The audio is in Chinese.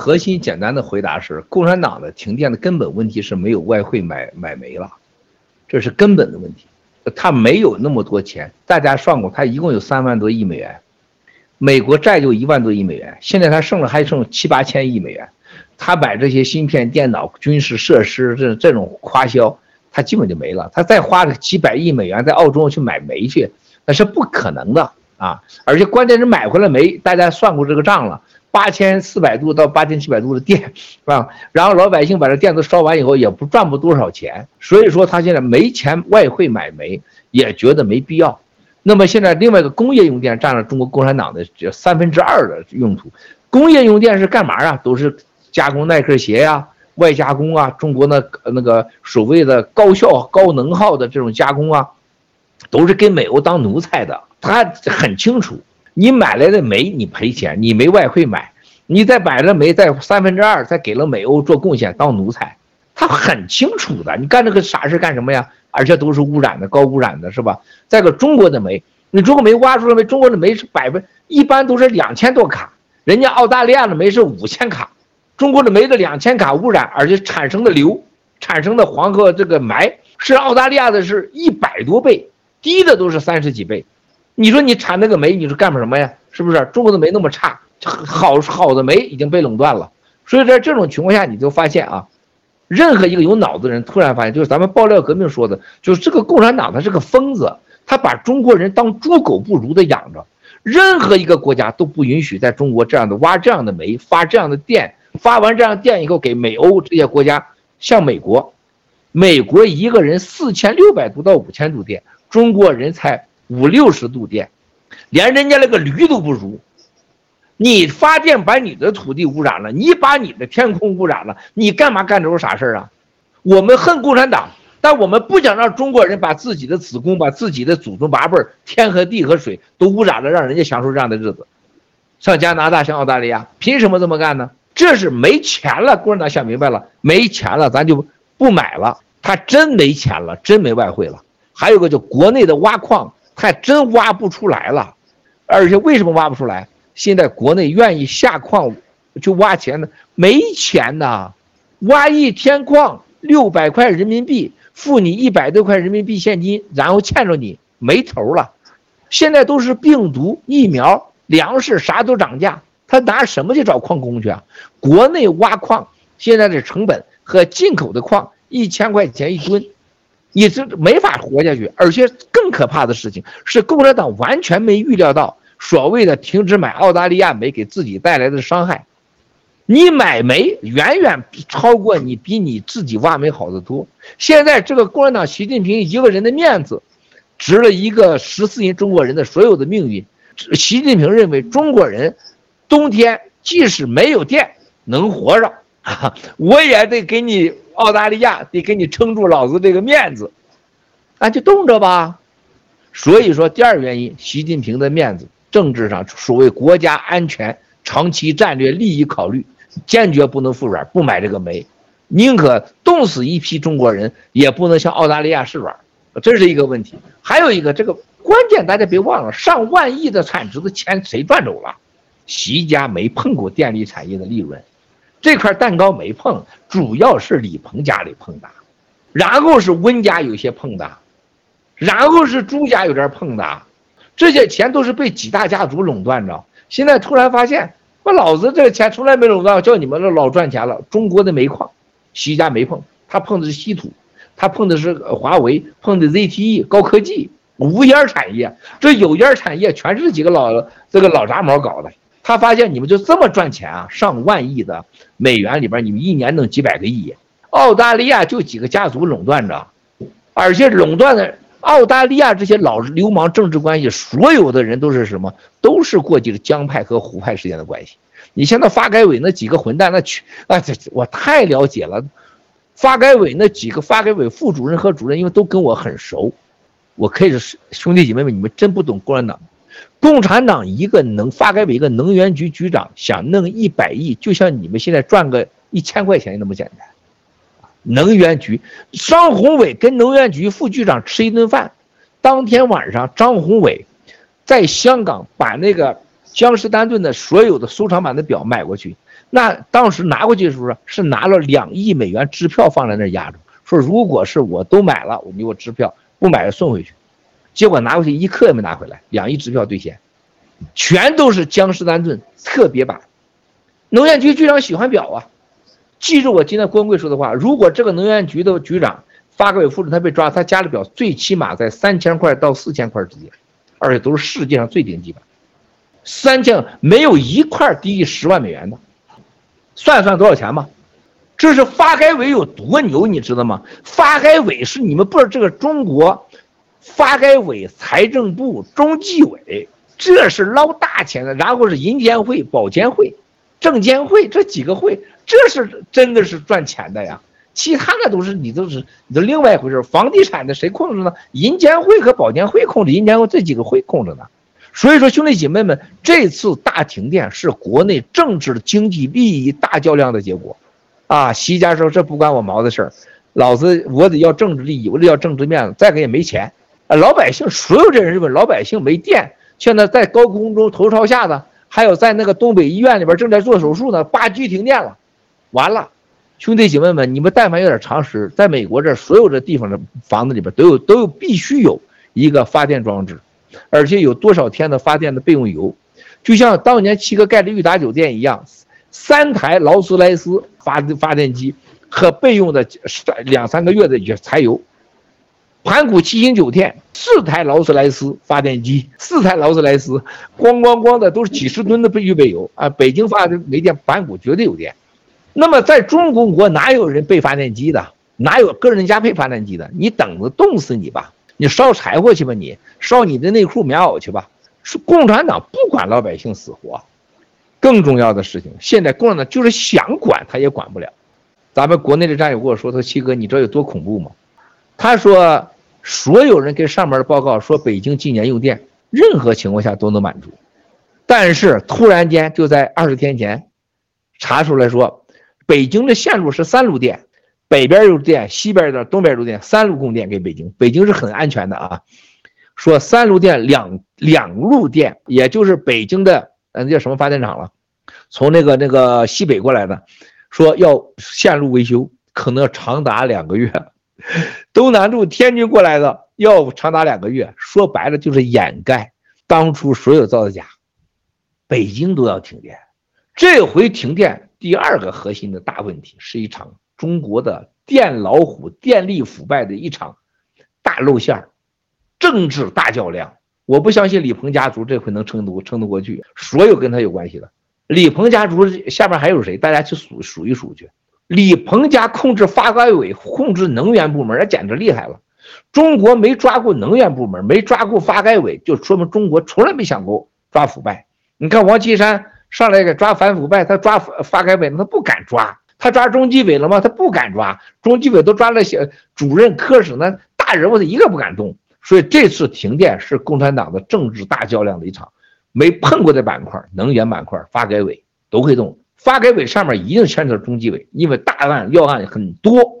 核心简单的回答是，共产党的停电的根本问题是没有外汇买买煤了，这是根本的问题。他没有那么多钱，大家算过，他一共有三万多亿美元，美国债就一万多亿美元，现在他剩了还剩七八千亿美元，他买这些芯片、电脑、军事设施这这种花销，他基本就没了。他再花个几百亿美元在澳洲去买煤去，那是不可能的啊！而且关键是买回来煤，大家算过这个账了。八千四百度到八千七百度的电，是吧？然后老百姓把这电都烧完以后，也不赚不多少钱。所以说他现在没钱外汇买煤，也觉得没必要。那么现在另外一个工业用电占了中国共产党的这三分之二的用途。工业用电是干嘛啊？都是加工耐克鞋呀、外加工啊，中国那那个所谓的高效高能耗的这种加工啊，都是给美欧当奴才的。他很清楚。你买来的煤你赔钱，你没外汇买，你再买了煤再三分之二再给了美欧做贡献当奴才，他很清楚的。你干这个傻事干什么呀？而且都是污染的，高污染的是吧？再个中国的煤，你中国煤挖出来没？中国的煤是百分一般都是两千多卡，人家澳大利亚的煤是五千卡，中国的煤的两千卡污染，而且产生的硫产生的黄河这个霾是澳大利亚的是一百多倍，低的都是三十几倍。你说你产那个煤，你是干什么呀？是不是中国的煤那么差，好好的煤已经被垄断了。所以在这种情况下，你就发现啊，任何一个有脑子的人突然发现，就是咱们爆料革命说的，就是这个共产党他是个疯子，他把中国人当猪狗不如的养着。任何一个国家都不允许在中国这样的挖这样的煤，发这样的电，发完这样电以后给美欧这些国家，像美国，美国一个人四千六百度到五千度电，中国人才。五六十度电，连人家那个驴都不如。你发电把你的土地污染了，你把你的天空污染了，你干嘛干这种傻事儿啊？我们恨共产党，但我们不想让中国人把自己的子宫、把自己的祖宗八辈儿、天和地和水都污染了，让人家享受这样的日子。像加拿大、像澳大利亚，凭什么这么干呢？这是没钱了。共产党想明白了，没钱了，咱就不买了。他真没钱了，真没外汇了。还有个就国内的挖矿。还真挖不出来了，而且为什么挖不出来？现在国内愿意下矿就挖钱的没钱呐，挖一天矿六百块人民币，付你一百多块人民币现金，然后欠着你没头了。现在都是病毒疫苗、粮食啥都涨价，他拿什么去找矿工去啊？国内挖矿现在的成本和进口的矿一千块钱一吨。你这没法活下去，而且更可怕的事情是，共产党完全没预料到所谓的停止买澳大利亚煤给自己带来的伤害。你买煤远远超过你比你自己挖煤好得多。现在这个共产党习近平一个人的面子，值了一个十四亿中国人的所有的命运。习近平认为中国人冬天即使没有电能活着，我也得给你。澳大利亚得给你撑住老子这个面子，那就冻着吧。所以说，第二原因，习近平的面子，政治上所谓国家安全、长期战略利益考虑，坚决不能服软，不买这个煤，宁可冻死一批中国人，也不能向澳大利亚示软，这是一个问题。还有一个，这个关键大家别忘了，上万亿的产值的钱谁赚走了？习家没碰过电力产业的利润。这块蛋糕没碰，主要是李鹏家里碰的，然后是温家有些碰的，然后是朱家有点碰的，这些钱都是被几大家族垄断着。现在突然发现，我老子这个钱从来没垄断，叫你们这老赚钱了。中国的煤矿，习家没碰，他碰的是稀土，他碰的是华为，碰的 ZTE 高科技无烟产业，这有烟产业全是几个老这个老杂毛搞的。他发现你们就这么赚钱啊，上万亿的美元里边，你们一年弄几百个亿。澳大利亚就几个家族垄断着，而且垄断的澳大利亚这些老流氓政治关系，所有的人都是什么？都是过去的江派和胡派之间的关系。你像那发改委那几个混蛋，那去啊，这我太了解了。发改委那几个发改委副主任和主任，因为都跟我很熟，我可以说兄弟姐妹们，你们真不懂共产党。共产党一个能发改委一个能源局局长想弄一百亿，就像你们现在赚个一千块钱那么简单。能源局张宏伟跟能源局副局长吃一顿饭，当天晚上张宏伟在香港把那个江诗丹顿的所有的收藏版的表买过去，那当时拿过去的时候是拿了两亿美元支票放在那压着，说如果是我都买了，我给我支票，不买就送回去。结果拿过去一克也没拿回来，两亿支票兑现，全都是江诗丹顿特别版。能源局局长喜欢表啊，记住我今天郭文贵说的话，如果这个能源局的局长发改委副主任他被抓，他家的表最起码在三千块到四千块之间，而且都是世界上最顶级版，三千没有一块低于十万美元的。算算多少钱吧，这是发改委有多牛，你知道吗？发改委是你们不知道这个中国发改委、财政部、中纪委，这是捞大钱的。然后是银监会、保监会、证监会这几个会，这是真的是赚钱的呀。其他的都是你都是你都另外一回事。房地产的谁控制呢？银监会和保监会控制，银监会这几个会控制呢。所以说，兄弟姐妹们，这次大停电是国内政治经济利益大较量的结果，啊，习家说这不关我毛的事儿，老子我得要政治利益，我得要政治面子，再给也没钱，啊，老百姓所有这人认为老百姓没电，现在在高空中头朝下的，还有在那个东北医院里边正在做手术呢，八 G 停电了，完了，兄弟姐妹们，你们但凡有点常识，在美国这所有的地方的房子里边都有都有必须有一个发电装置。而且有多少天的发电的备用油，就像当年七哥盖的裕达酒店一样，三台劳斯莱斯发发电机和备用的两三个月的柴油，盘古七星酒店四台劳斯莱斯发电机，四台劳斯莱斯，咣咣咣的都是几十吨的备预备油啊！北京发的没电，盘古绝对有电。那么在中国哪有人备发电机的？哪有个人家配发电机的？你等着冻死你吧！你烧柴火去吧，你烧你的内裤棉袄去吧。是共产党不管老百姓死活，更重要的事情，现在共产党就是想管他也管不了。咱们国内的战友跟我说：“他说七哥，你知道有多恐怖吗？”他说：“所有人给上面的报告说，北京今年用电任何情况下都能满足，但是突然间就在二十天前查出来说，北京的线路是三路电。”北边有电，西边的，东边有电，三路供电给北京。北京是很安全的啊。说三路电两两路电，也就是北京的呃那叫什么发电厂了，从那个那个西北过来的，说要线路维修，可能要长达两个月。东南路天津过来的要长达两个月。说白了就是掩盖当初所有造的假，北京都要停电。这回停电第二个核心的大问题是一场。中国的电老虎、电力腐败的一场大露馅，政治大较量。我不相信李鹏家族这回能撑得撑得过去。所有跟他有关系的，李鹏家族下边还有谁？大家去数数一数去。李鹏家控制发改委、控制能源部门，那简直厉害了。中国没抓过能源部门，没抓过发改委，就说明中国从来没想过抓腐败。你看王岐山上来给抓反腐败，他抓发改委，他不敢抓。他抓中纪委了吗？他不敢抓，中纪委都抓了些主任、科室，那大人物他一个不敢动。所以这次停电是共产党的政治大较量的一场，没碰过的板块，能源板块、发改委都会动。发改委上面一定牵扯中纪委，因为大案要案很多。